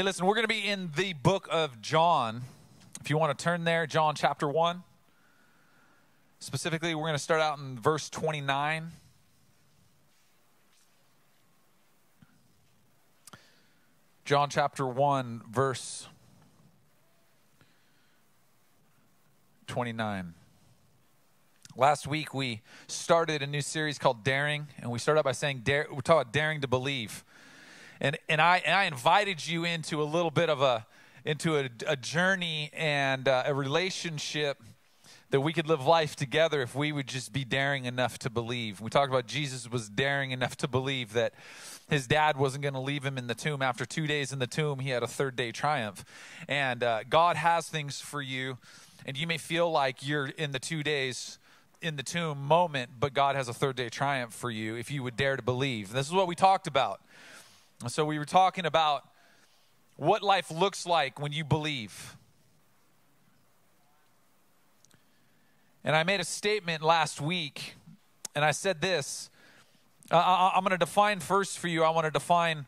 Hey, listen, we're going to be in the book of John. If you want to turn there, John chapter 1. Specifically, we're going to start out in verse 29. John chapter 1, verse 29. Last week, we started a new series called Daring, and we started out by saying, dare, we're talking about daring to believe. And, and, I, and I invited you into a little bit of a, into a, a journey and uh, a relationship that we could live life together if we would just be daring enough to believe. We talked about Jesus was daring enough to believe that his dad wasn't going to leave him in the tomb. After two days in the tomb, he had a third day triumph. And uh, God has things for you, and you may feel like you're in the two days in the tomb moment, but God has a third day triumph for you if you would dare to believe. This is what we talked about. So we were talking about what life looks like when you believe. And I made a statement last week, and I said this. Uh, I'm going to define first for you, I want to define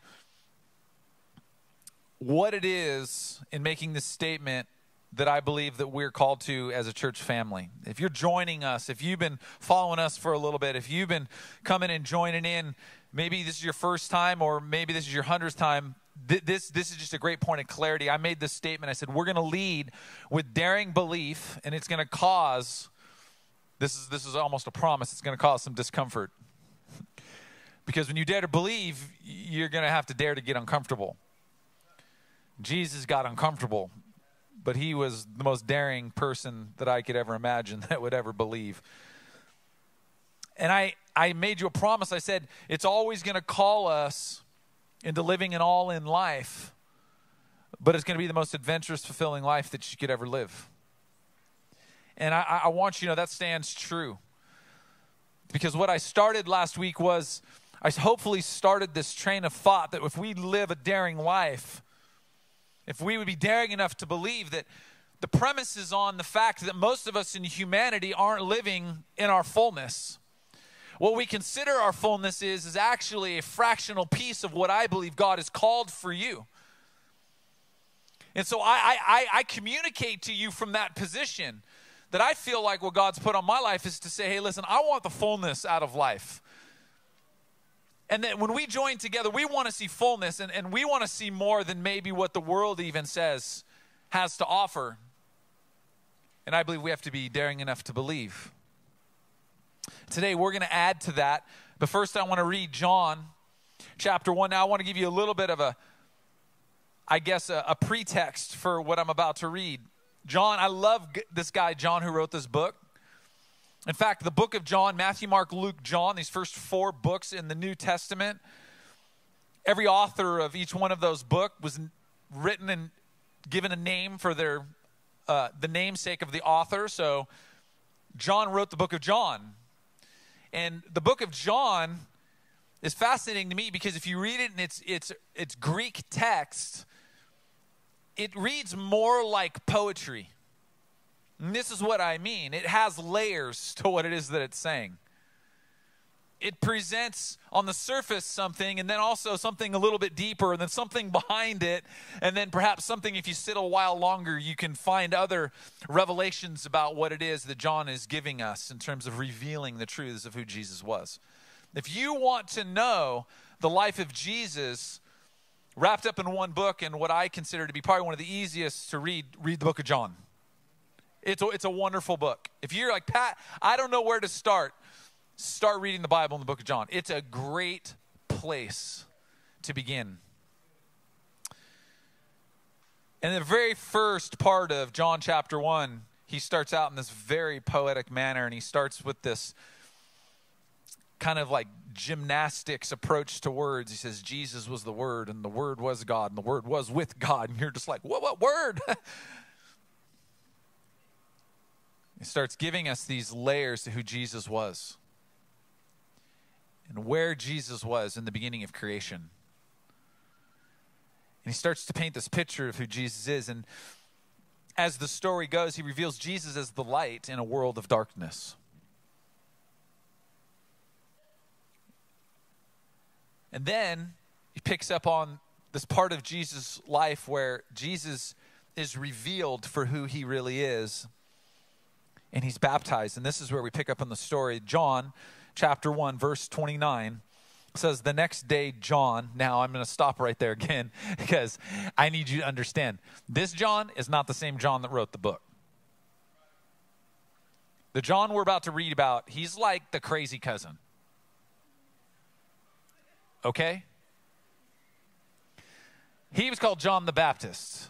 what it is in making this statement that I believe that we're called to as a church family. If you're joining us, if you've been following us for a little bit, if you've been coming and joining in, maybe this is your first time or maybe this is your hundredth time, this, this is just a great point of clarity. I made this statement. I said, we're going to lead with daring belief, and it's going to cause, this is, this is almost a promise, it's going to cause some discomfort. because when you dare to believe, you're going to have to dare to get uncomfortable. Jesus got uncomfortable but he was the most daring person that I could ever imagine that would ever believe. And I, I made you a promise. I said, it's always going to call us into living an all in life, but it's going to be the most adventurous, fulfilling life that you could ever live. And I, I want you to know that stands true. Because what I started last week was I hopefully started this train of thought that if we live a daring life, if we would be daring enough to believe that the premise is on the fact that most of us in humanity aren't living in our fullness. What we consider our fullness is is actually a fractional piece of what I believe God has called for you. And so I, I, I communicate to you from that position that I feel like what God's put on my life is to say, hey, listen, I want the fullness out of life. And that when we join together, we want to see fullness and, and we want to see more than maybe what the world even says has to offer. And I believe we have to be daring enough to believe. Today, we're going to add to that. But first, I want to read John chapter 1. Now, I want to give you a little bit of a, I guess, a, a pretext for what I'm about to read. John, I love this guy, John, who wrote this book. In fact, the book of John, Matthew, Mark, Luke, John, these first four books in the New Testament, every author of each one of those books was written and given a name for their uh, the namesake of the author. So John wrote the book of John. And the book of John is fascinating to me because if you read it in its its its Greek text, it reads more like poetry. And this is what I mean it has layers to what it is that it's saying. It presents on the surface something, and then also something a little bit deeper, and then something behind it, and then perhaps something, if you sit a while longer, you can find other revelations about what it is that John is giving us in terms of revealing the truths of who Jesus was. If you want to know the life of Jesus, wrapped up in one book and what I consider to be probably one of the easiest to read, read the book of John. It's a, it's a wonderful book. If you're like, Pat, I don't know where to start, start reading the Bible in the book of John. It's a great place to begin. And the very first part of John chapter 1, he starts out in this very poetic manner, and he starts with this kind of like gymnastics approach to words. He says, Jesus was the Word, and the Word was God, and the Word was with God. And you're just like, what, what word? He starts giving us these layers to who Jesus was and where Jesus was in the beginning of creation. And he starts to paint this picture of who Jesus is. And as the story goes, he reveals Jesus as the light in a world of darkness. And then he picks up on this part of Jesus' life where Jesus is revealed for who he really is. And he's baptized. And this is where we pick up on the story. John chapter 1, verse 29 says, The next day, John, now I'm going to stop right there again because I need you to understand. This John is not the same John that wrote the book. The John we're about to read about, he's like the crazy cousin. Okay? He was called John the Baptist.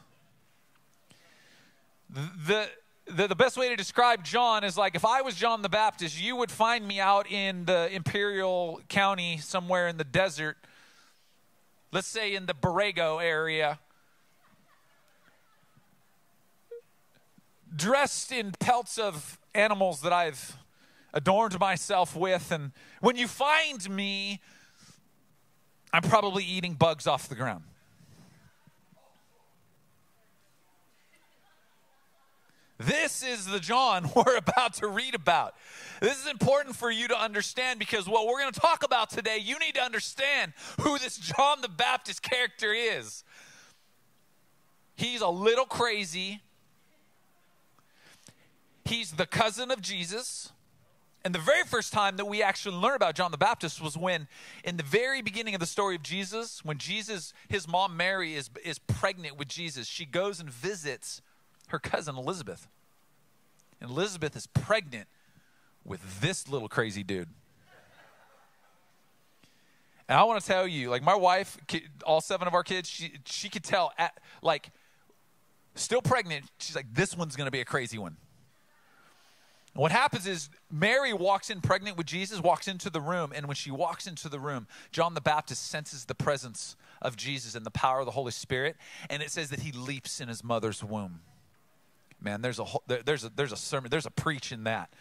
The, the, the best way to describe John is like if I was John the Baptist, you would find me out in the Imperial County, somewhere in the desert, let's say in the Borrego area, dressed in pelts of animals that I've adorned myself with. And when you find me, I'm probably eating bugs off the ground. This is the John we're about to read about. This is important for you to understand because what we're going to talk about today, you need to understand who this John the Baptist character is. He's a little crazy. He's the cousin of Jesus. And the very first time that we actually learn about John the Baptist was when, in the very beginning of the story of Jesus, when Jesus, his mom Mary, is, is pregnant with Jesus, she goes and visits her cousin Elizabeth. And Elizabeth is pregnant with this little crazy dude. And I want to tell you, like my wife, all seven of our kids, she she could tell, at, like, still pregnant. She's like, this one's going to be a crazy one. And what happens is Mary walks in pregnant with Jesus, walks into the room, and when she walks into the room, John the Baptist senses the presence of Jesus and the power of the Holy Spirit, and it says that he leaps in his mother's womb. Man, there's a whole, there's a there's a sermon, there's a preach in that.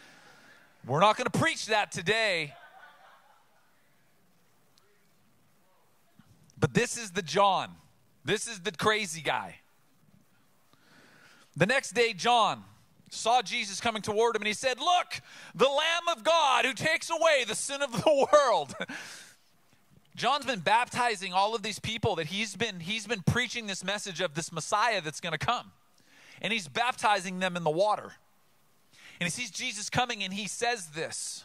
We're not going to preach that today. But this is the John. This is the crazy guy. The next day, John saw Jesus coming toward him and he said, Look, the Lamb of God who takes away the sin of the world. John's been baptizing all of these people that he's been he's been preaching this message of this Messiah that's going to come and he's baptizing them in the water. And he sees Jesus coming and he says this.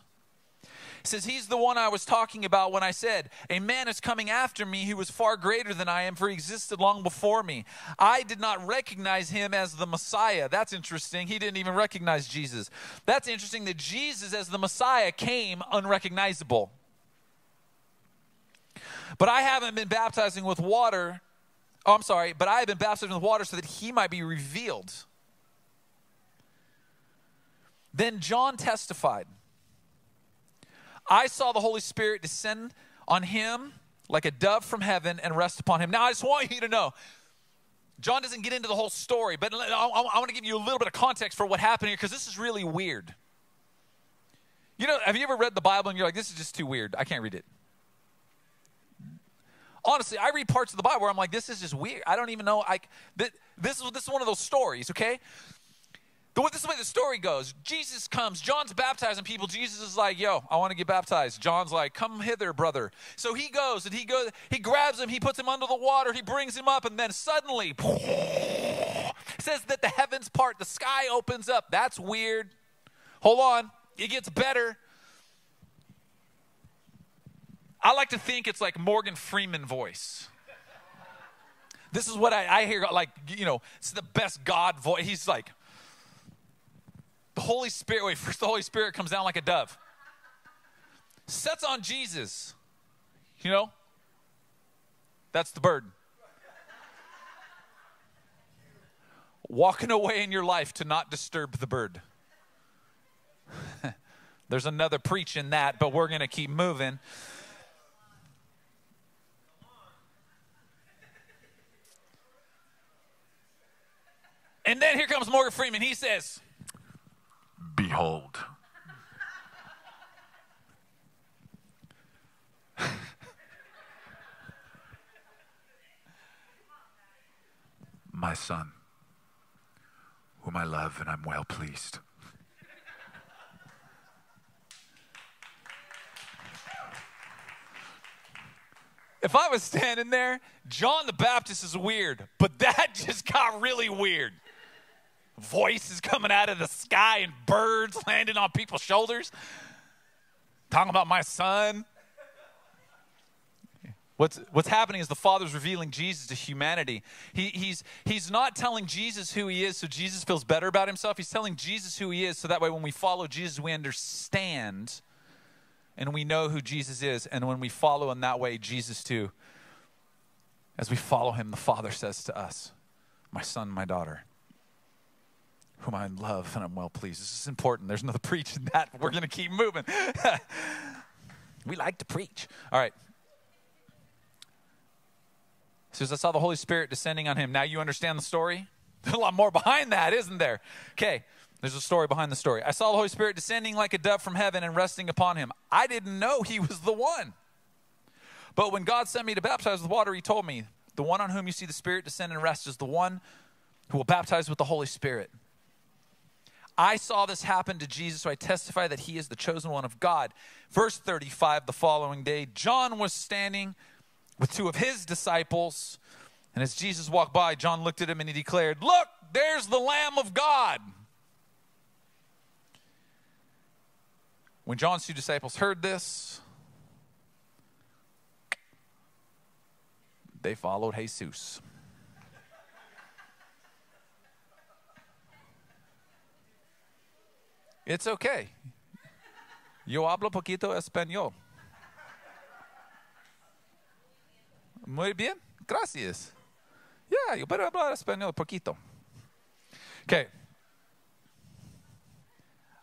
He says, He's the one I was talking about when I said, A man is coming after me who was far greater than I am, for he existed long before me. I did not recognize him as the Messiah. That's interesting. He didn't even recognize Jesus. That's interesting that Jesus, as the Messiah, came unrecognizable. But I haven't been baptizing with water Oh, I'm sorry, but I have been baptized in the water so that he might be revealed. Then John testified I saw the Holy Spirit descend on him like a dove from heaven and rest upon him. Now, I just want you to know John doesn't get into the whole story, but I, want to give you a little bit of context for what happened here because this is really weird. You know, have you ever read the Bible and you're like, this is just too weird? I can't read it honestly, I read parts of the Bible where I'm like, this is just weird. I don't even know. I, this, this, is, this is one of those stories, okay? This is the way the story goes. Jesus comes, John's baptizing people. Jesus is like, yo, I want to get baptized. John's like, come hither, brother. So he goes and he goes, he grabs him, he puts him under the water, he brings him up, and then suddenly says that the heavens part, the sky opens up. That's weird. Hold on. It gets better. I like to think it's like Morgan Freeman voice. This is what I, I hear, like, you know, it's the best God voice. He's like, the Holy Spirit, wait, first the Holy Spirit comes down like a dove, sets on Jesus, you know? That's the bird. Walking away in your life to not disturb the bird. There's another preach in that, but we're going to keep moving. And then here comes Morgan Freeman. He says, Behold. My son, whom I love and I'm well pleased. if I was standing there, John the Baptist is weird, but that just got really weird. Voices coming out of the sky and birds landing on people's shoulders. Talking about my son. What's, what's happening is the Father's revealing Jesus to humanity. He, he's, he's not telling Jesus who he is so Jesus feels better about himself. He's telling Jesus who he is so that way when we follow Jesus, we understand and we know who Jesus is. And when we follow in that way, Jesus too, as we follow him, the Father says to us, My son, my daughter, whom I love and I'm well pleased. This is important. There's another preach in that. We're going to keep moving. we like to preach. All right says, I saw the Holy Spirit descending on him. Now you understand the story? There's a lot more behind that, isn't there? Okay, there's a story behind the story. I saw the Holy Spirit descending like a dove from heaven and resting upon him. I didn't know he was the one. But when God sent me to baptize with water, he told me, The one on whom you see the Spirit descend and rest is the one who will baptize with the Holy Spirit. I saw this happen to Jesus, so I testify that he is the chosen one of God. Verse 35, the following day, John was standing with two of his disciples. And as Jesus walked by, John looked at him and he declared, Look, there's the Lamb of God. When John's two disciples heard this, they followed Jesus. It's okay. Yo hablo poquito español. Muy bien, gracias. Yeah, you better hablar español poquito. Okay.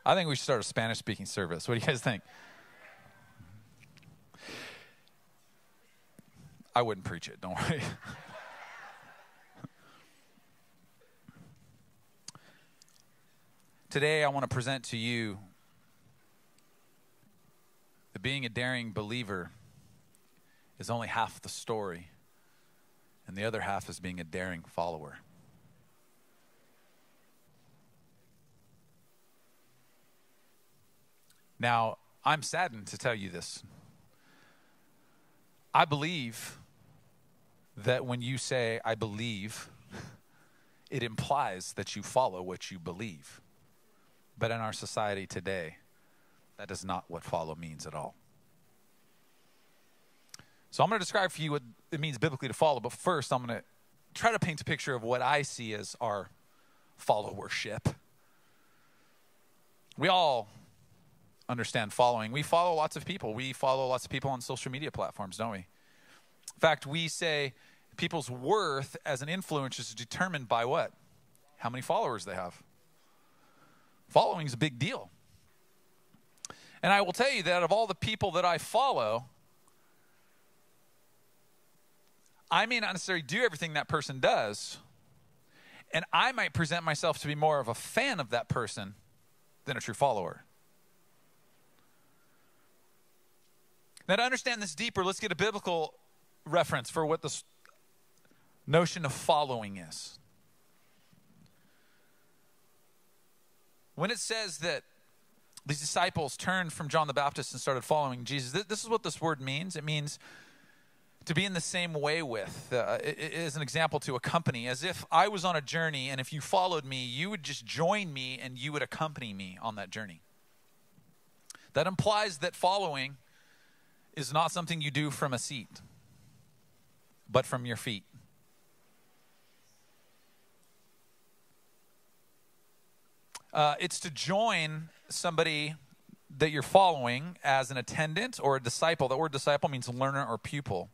I think we should start a Spanish speaking service. What do you guys think? I wouldn't preach it, don't worry. Today, I want to present to you that being a daring believer is only half the story, and the other half is being a daring follower. Now, I'm saddened to tell you this. I believe that when you say, I believe, it implies that you follow what you believe. But in our society today, that is not what follow means at all. So I'm going to describe for you what it means biblically to follow, but first I'm going to try to paint a picture of what I see as our followership. We all understand following. We follow lots of people. We follow lots of people on social media platforms, don't we? In fact, we say people's worth as an influencer is determined by what? How many followers they have. Following is a big deal. And I will tell you that of all the people that I follow, I may not necessarily do everything that person does, and I might present myself to be more of a fan of that person than a true follower. Now, to understand this deeper, let's get a biblical reference for what this notion of following is. When it says that these disciples turned from John the Baptist and started following Jesus, this is what this word means. It means to be in the same way with uh, is an example to accompany as if i was on a journey and if you followed me you would just join me and you would accompany me on that journey that implies that following is not something you do from a seat but from your feet uh, it's to join somebody that you're following as an attendant or a disciple. The word disciple means learner or pupil.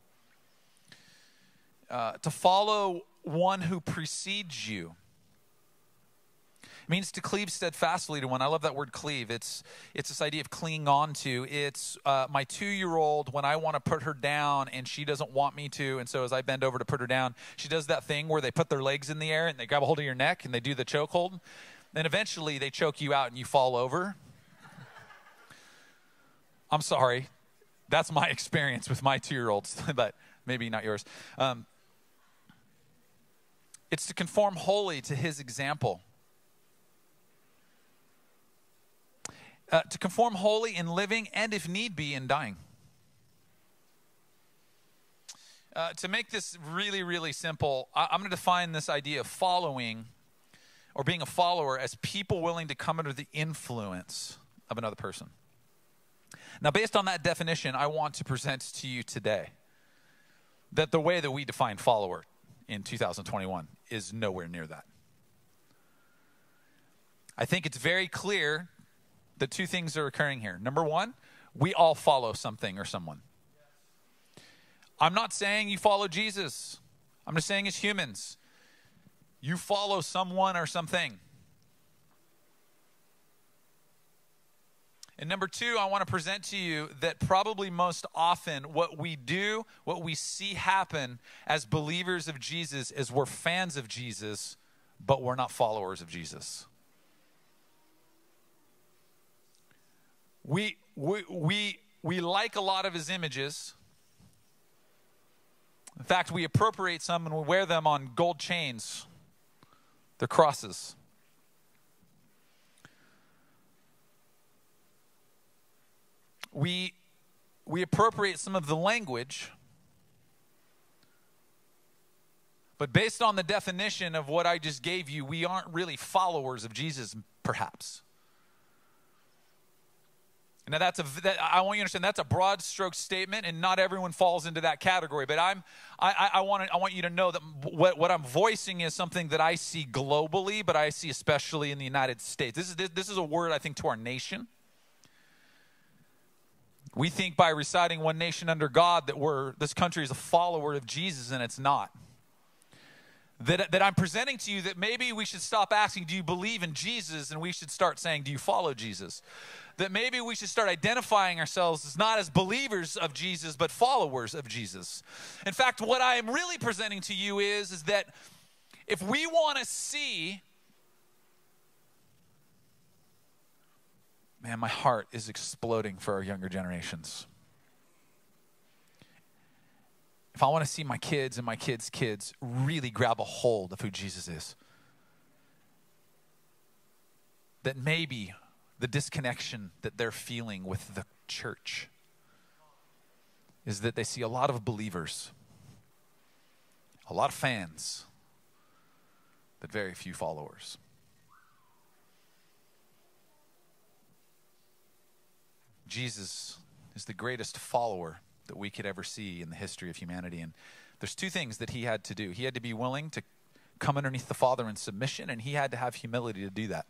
Uh, to follow one who precedes you. Means to cleave steadfastly to one. I love that word cleave. It's it's this idea of clinging on to. It's uh, my two year old when I want to put her down and she doesn't want me to, and so as I bend over to put her down, she does that thing where they put their legs in the air and they grab a hold of your neck and they do the choke hold. Then eventually they choke you out and you fall over. I'm sorry, that's my experience with my two year olds, but maybe not yours. Um, it's to conform wholly to his example. Uh, to conform wholly in living and, if need be, in dying. Uh, to make this really, really simple, I- I'm going to define this idea of following or being a follower as people willing to come under the influence of another person. Now, based on that definition, I want to present to you today that the way that we define follower in 2021 is nowhere near that. I think it's very clear that two things are occurring here. Number one, we all follow something or someone. I'm not saying you follow Jesus, I'm just saying as humans, you follow someone or something. And number two, I want to present to you that probably most often what we do, what we see happen as believers of Jesus is we're fans of Jesus, but we're not followers of Jesus. We, we, we, we like a lot of his images. In fact, we appropriate some and we wear them on gold chains. They're crosses. we we appropriate some of the language but based on the definition of what I just gave you, we aren't really followers of Jesus, perhaps. Now that's a that, I want you to understand that's a broad stroke statement, and not everyone falls into that category. But I'm I, I want I want you to know that what, what I'm voicing is something that I see globally, but I see especially in the United States. This is this, this is a word I think to our nation. We think by reciting one nation under God that we're this country is a follower of Jesus, and it's not. That, that I'm presenting to you that maybe we should stop asking, Do you believe in Jesus? And we should start saying, Do you follow Jesus? That maybe we should start identifying ourselves as not as believers of Jesus, but followers of Jesus. In fact, what I am really presenting to you is, is that if we want to see man, my heart is exploding for our younger generations. If I want to see my kids and my kids' kids really grab a hold of who Jesus is, that maybe the disconnection that they're feeling with the church is that they see a lot of believers, a lot of fans, but very few followers. Jesus is the greatest follower that we could ever see in the history of humanity. And there's two things that he had to do. He had to be willing to come underneath the Father in submission, and he had to have humility to do that.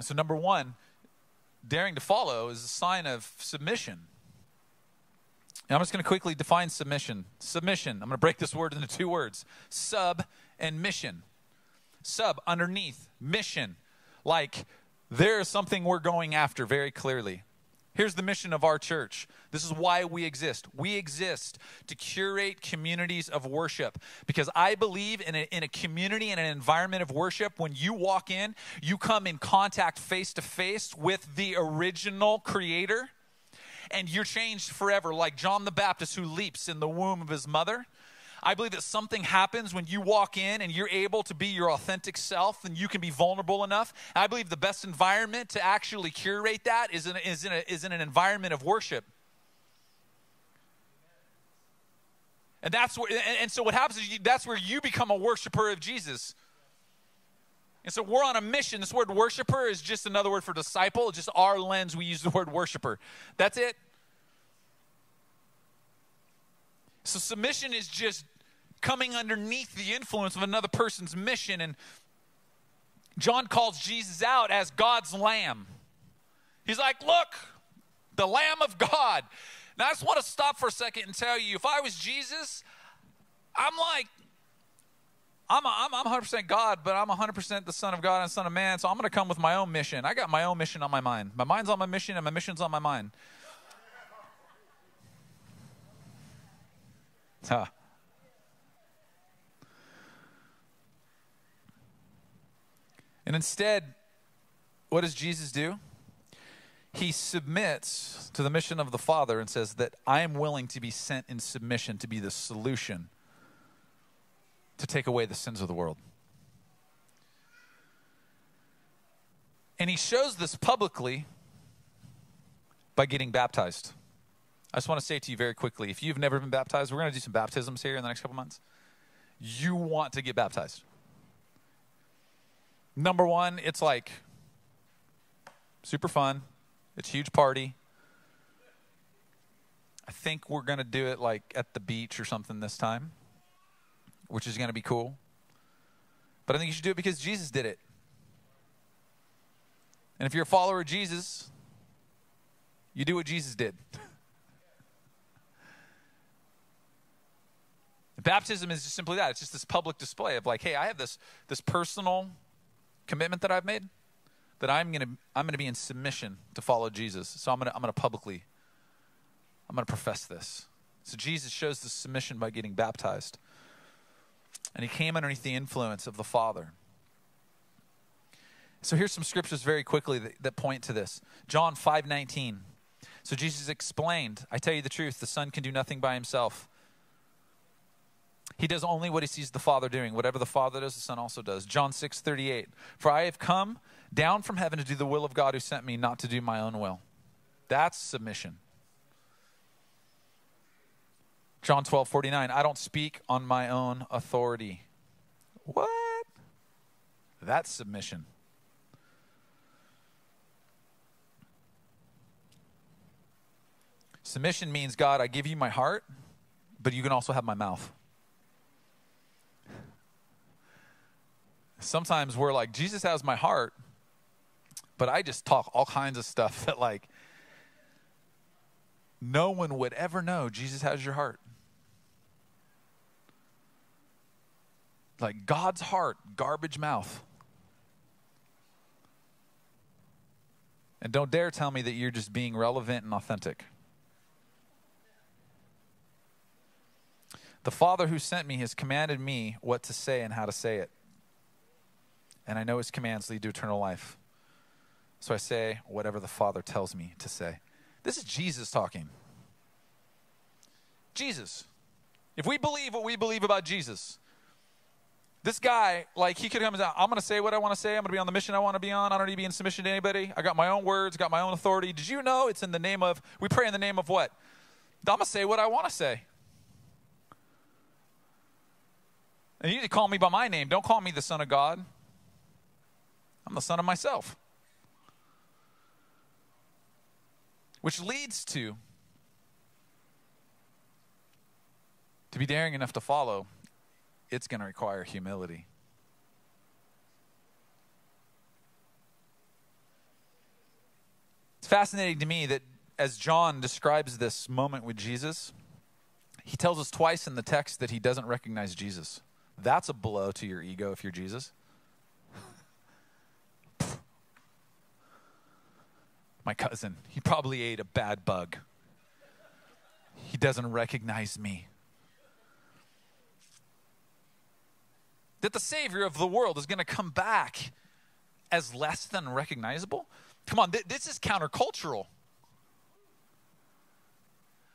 So, number one, daring to follow is a sign of submission. I'm just going to quickly define submission. Submission, I'm going to break this word into two words sub and mission. Sub, underneath, mission, like there is something we're going after very clearly. Here's the mission of our church. This is why we exist. We exist to curate communities of worship because I believe in a, in a community and an environment of worship, when you walk in, you come in contact face to face with the original creator and you're changed forever, like John the Baptist who leaps in the womb of his mother. I believe that something happens when you walk in and you're able to be your authentic self and you can be vulnerable enough. I believe the best environment to actually curate that is in, is in, a, is in an environment of worship. And that's where, and, and so what happens is you, that's where you become a worshiper of Jesus. And so we're on a mission. This word worshiper is just another word for disciple. Just our lens. We use the word worshiper. That's it. So submission is just coming underneath the influence of another person's mission. And John calls Jesus out as God's lamb. He's like, Look, the Lamb of God. Now, I just want to stop for a second and tell you if I was Jesus, I'm like, I'm, a, I'm, I'm 100% God, but I'm 100% the Son of God and Son of Man, so I'm going to come with my own mission. I got my own mission on my mind. My mind's on my mission, and my mission's on my mind. Huh. And instead, what does Jesus do? He submits to the mission of the Father and says that I am willing to be sent in submission to be the solution to take away the sins of the world. And he shows this publicly by getting baptized. I just want to say to you very quickly if you've never been baptized, we're going to do some baptisms here in the next couple months. You want to get baptized. Number one, it's like super fun, it's a huge party. I think we're going to do it like at the beach or something this time, which is going to be cool. But I think you should do it because Jesus did it. And if you're a follower of Jesus, you do what Jesus did. Baptism is just simply that. It's just this public display of like, hey, I have this this personal commitment that I've made that I'm gonna I'm gonna be in submission to follow Jesus. So I'm gonna I'm gonna publicly I'm gonna profess this. So Jesus shows the submission by getting baptized. And he came underneath the influence of the Father. So here's some scriptures very quickly that, that point to this. John 5 19. So Jesus explained, I tell you the truth, the Son can do nothing by himself. He does only what he sees the Father doing. Whatever the Father does, the Son also does. John 6 38. For I have come down from heaven to do the will of God who sent me, not to do my own will. That's submission. John 12 49. I don't speak on my own authority. What? That's submission. Submission means, God, I give you my heart, but you can also have my mouth. Sometimes we're like, Jesus has my heart, but I just talk all kinds of stuff that, like, no one would ever know Jesus has your heart. Like God's heart, garbage mouth. And don't dare tell me that you're just being relevant and authentic. The Father who sent me has commanded me what to say and how to say it. And I know his commands lead to eternal life. So I say whatever the Father tells me to say. This is Jesus talking. Jesus. If we believe what we believe about Jesus, this guy, like, he could come and say, I'm going to say what I want to say. I'm going to be on the mission I want to be on. I don't need to be in submission to anybody. I got my own words, got my own authority. Did you know it's in the name of, we pray in the name of what? I'm going to say what I want to say. And you need to call me by my name. Don't call me the Son of God. I'm the son of myself. Which leads to to be daring enough to follow, it's going to require humility. It's fascinating to me that as John describes this moment with Jesus, he tells us twice in the text that he doesn't recognize Jesus. That's a blow to your ego if you're Jesus. My cousin, he probably ate a bad bug. He doesn't recognize me. That the Savior of the world is going to come back as less than recognizable? Come on, th- this is countercultural.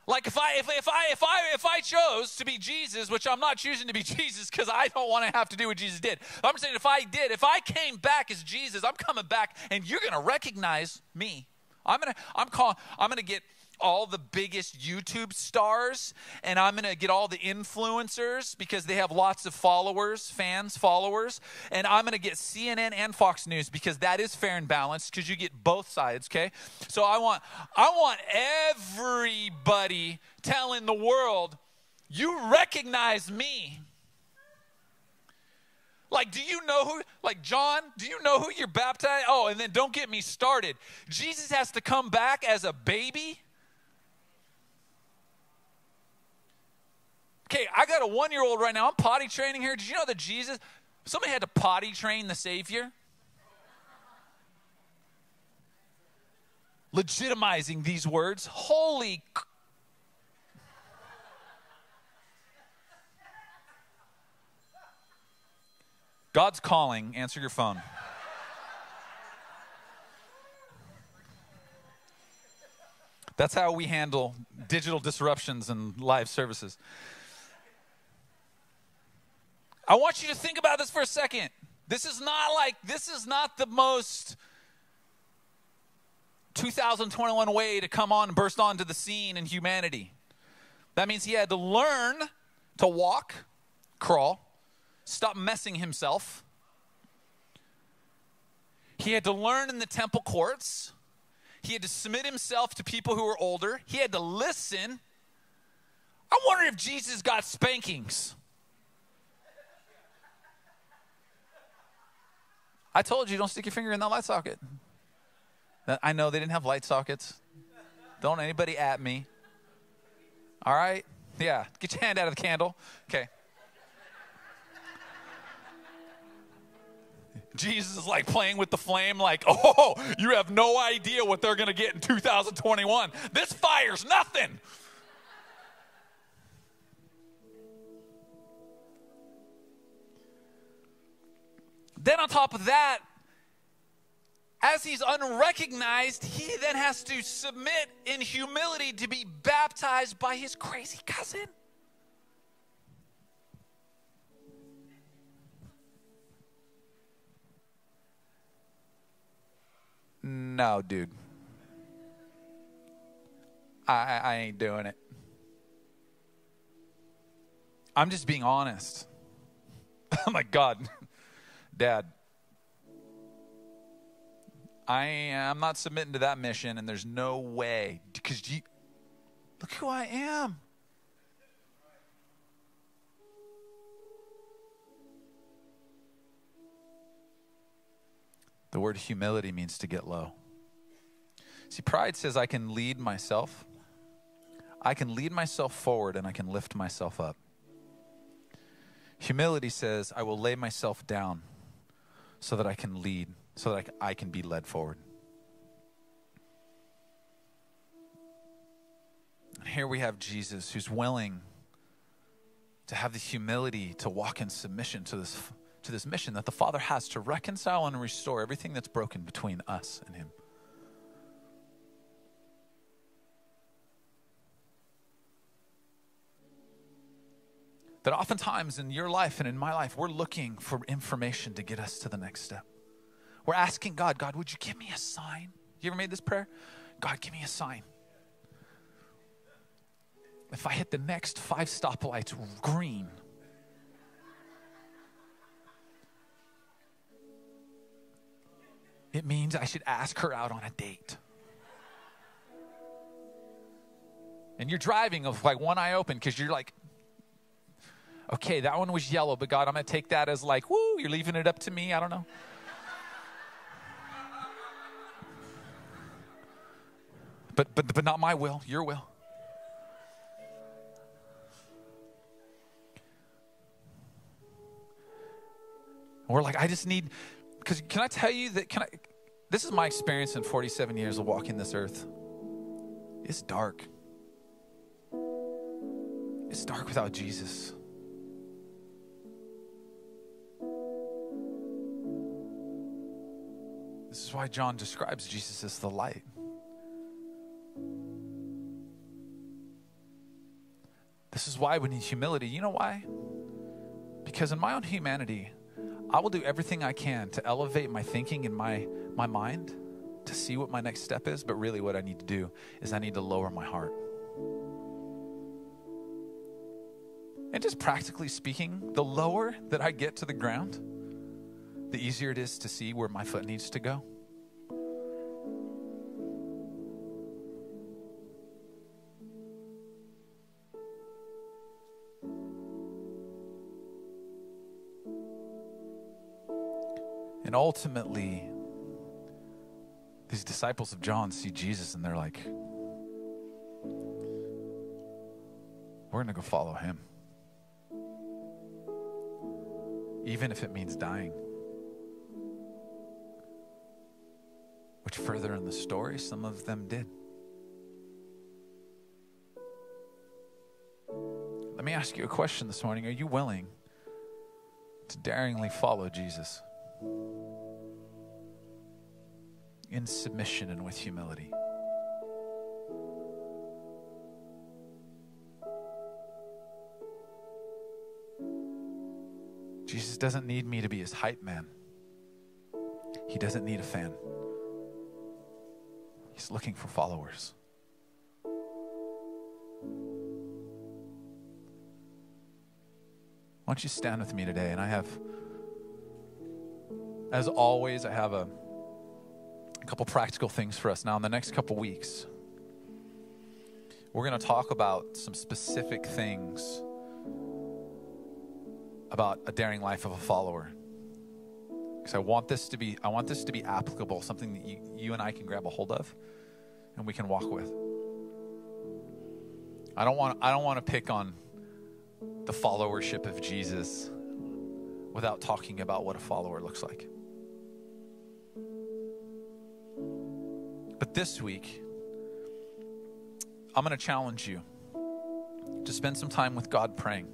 Like if I if, if I if I if I chose to be Jesus, which I'm not choosing to be Jesus because I don't want to have to do what Jesus did. I'm saying if I did, if I came back as Jesus, I'm coming back and you're gonna recognize me. I'm gonna I'm calling I'm gonna get all the biggest YouTube stars and I'm to get all the influencers because they have lots of followers, fans, followers. And I'm to get CNN and Fox News because that is fair and balanced because you get both sides, okay? So I want I want everybody telling the world you recognize me. Like, do you know who, like, John, do you know who you're baptized? Oh, and then don't get me started. Jesus has to come back as a baby Okay, I got a one year old right now. I'm potty training here. Did you know that Jesus, somebody had to potty train the Savior? Legitimizing these words. Holy. God's calling. Answer your phone. That's how we handle digital disruptions and live services. I want you to think about this for a second. This is not like, this is not the most 2021 way to come on and burst onto the scene in humanity. That means he had to learn to walk, crawl, stop messing himself. He had to learn in the temple courts. He had to submit himself to people who were older. He had to listen. I wonder if Jesus got spankings. I told you, don't stick your finger in that light socket. I know they didn't have light sockets. Don't anybody at me. All right? Yeah, get your hand out of the candle. Okay. Jesus is like playing with the flame, like, oh, you have no idea what they're going to get in 2021. This fire's nothing. Then, on top of that, as he's unrecognized, he then has to submit in humility to be baptized by his crazy cousin. No, dude. I, I ain't doing it. I'm just being honest. oh my God. Dad, I am not submitting to that mission, and there's no way because look who I am. The word humility means to get low. See, pride says I can lead myself. I can lead myself forward and I can lift myself up. Humility says I will lay myself down so that I can lead, so that I can be led forward. And here we have Jesus who's willing to have the humility to walk in submission to this, this mission that the Father has to reconcile and restore everything that's broken between us and Him. that oftentimes in your life and in my life, we're looking for information to get us to the next step. We're asking God, God, would you give me a sign? You ever made this prayer? God, give me a sign. If I hit the next five stoplights green, it means I should ask her out on a date. And you're driving with like one eye open because you're like, okay, that one was yellow, but God, I'm going to take that as like, woo, you're leaving it up to me. I don't know. But, but, but not my will, your will. We're like, I just need, because can I tell you that, can I, this is my experience in 47 years of walking this earth. It's dark. It's dark without Jesus. This is why John describes Jesus as the light. This is why we need humility. You know why? Because in my own humanity, I will do everything I can to elevate my thinking and my, my mind to see what my next step is, but really what I need to do is I need to lower my heart. And just practically speaking, the lower that I get to the ground, the easier it is to see where my foot needs to go. And ultimately, these disciples of John see Jesus and they're like, we're going to go follow him. Even if it means dying. Which, further in the story, some of them did. Let me ask you a question this morning. Are you willing to daringly follow Jesus in submission and with humility? Jesus doesn't need me to be his hype man. He doesn't need a fan. He's looking for followers. Why don't you stand with me today? And I have, as always, I have a, couple practical things for us. Now, in the next couple weeks, we're going to talk about some specific things about a daring life of a follower because I want this to be I want this to be applicable, something that you, you and I can grab a hold of and we can walk with. I don't want I don't want to pick on the followership of Jesus without talking about what a follower looks like. This week, I'm going to challenge you to spend some time with God praying.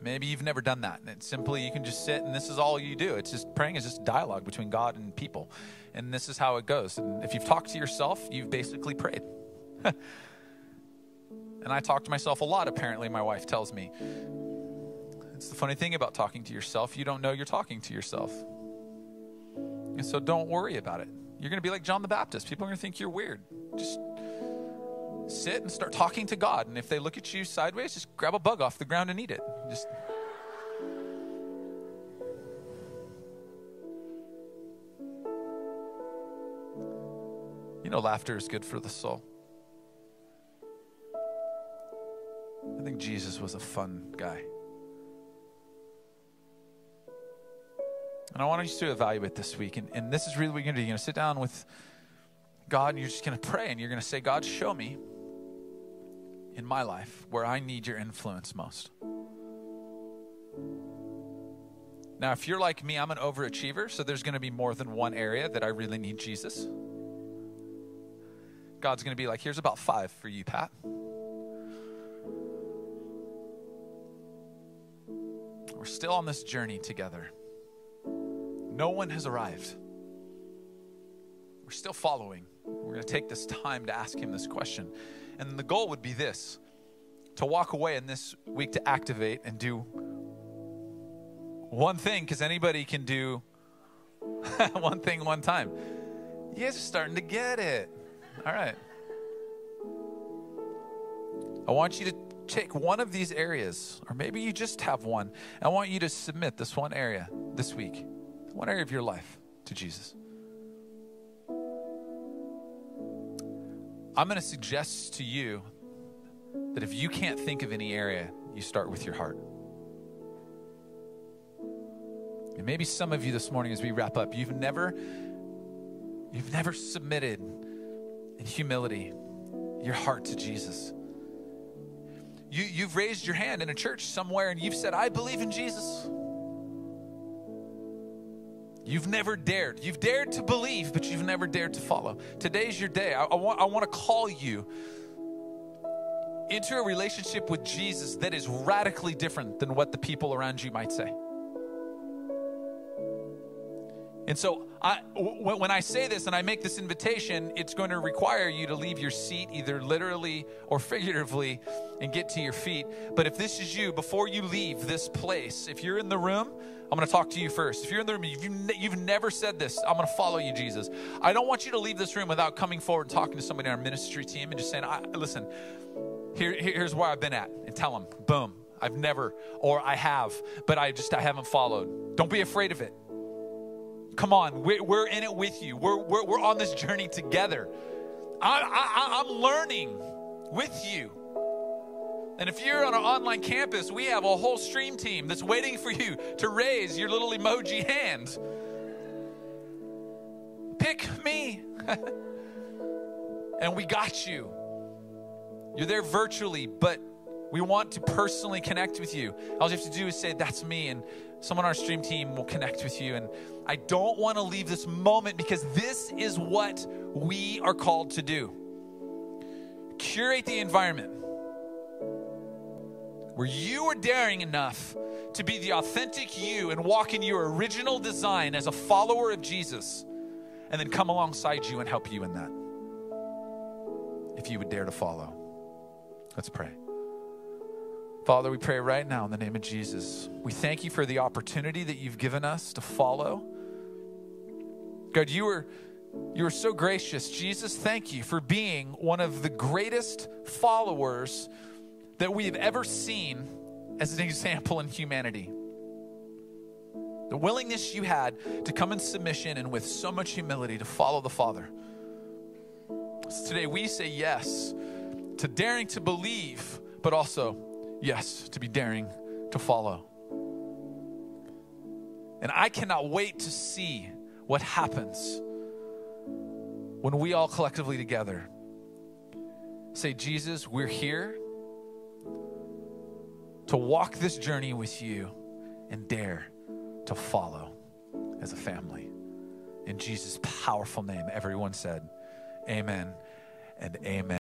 Maybe you've never done that. And simply you can just sit and this is all you do. It's just praying is just dialogue between God and people. And this is how it goes. And if you've talked to yourself, you've basically prayed. and I talk to myself a lot, apparently, my wife tells me. It's the funny thing about talking to yourself, you don't know you're talking to yourself. And so don't worry about it. You're going to be like John the Baptist. People are going to think you're weird. Just sit and start talking to God. And if they look at you sideways, just grab a bug off the ground and eat it. Just. You know, laughter is good for the soul. I think Jesus was a fun guy. And I want you to evaluate this week. And, and this is really what you're going to do. You're going to sit down with God and you're just going to pray and you're going to say, God, show me in my life where I need your influence most. Now, if you're like me, I'm an overachiever, so there's going to be more than one area that I really need Jesus. God's going to be like, here's about five for you, Pat. We're still on this journey together. No one has arrived. We're still following. We're going to take this time to ask Him this question. And the goal would be this to walk away in this week to activate and do one thing, because anybody can do one thing one time. You guys are starting to get it. All right. I want you to take one of these areas, or maybe you just have one. I want you to submit this one area this week, one area of your life to Jesus. I'm going to suggest to you that if you can't think of any area, you start with your heart. And maybe some of you this morning, as we wrap up, you've never, you've never submitted in humility your heart to Jesus. You, you've raised your hand in a church somewhere and you've said, I believe in Jesus. You've never dared. You've dared to believe, but you've never dared to follow. Today's your day. I, I, want, I want to call you into a relationship with Jesus that is radically different than what the people around you might say. And so, I, w- when I say this and I make this invitation, it's going to require you to leave your seat, either literally or figuratively, and get to your feet. But if this is you, before you leave this place, if you're in the room, I'm going to talk to you first. If you're in the room, you've, you've never said this, I'm going to follow you, Jesus. I don't want you to leave this room without coming forward and talking to somebody on our ministry team and just saying, listen, here, here's where I've been at, and tell them, boom, I've never, or I have, but I just, I haven't followed. Don't be afraid of it. Come on, we're, we're in it with you. We're, we're, we're on this journey together. I, I, I'm learning with you. And if you're on our online campus, we have a whole stream team that's waiting for you to raise your little emoji hand. Pick me. and we got you. You're there virtually, but we want to personally connect with you. All you have to do is say, That's me. And someone on our stream team will connect with you. And I don't want to leave this moment because this is what we are called to do curate the environment where you are daring enough to be the authentic you and walk in your original design as a follower of Jesus, and then come alongside you and help you in that. If you would dare to follow. Let's pray. Father, we pray right now in the name of Jesus. We thank you for the opportunity that you've given us to follow. God, you were You are so gracious. Jesus, thank you for being one of the greatest followers that we have ever seen as an example in humanity. The willingness you had to come in submission and with so much humility to follow the Father. So today we say yes to daring to believe, but also yes to be daring to follow. And I cannot wait to see what happens when we all collectively together say, Jesus, we're here to walk this journey with you and dare to follow as a family. In Jesus' powerful name, everyone said, Amen and amen.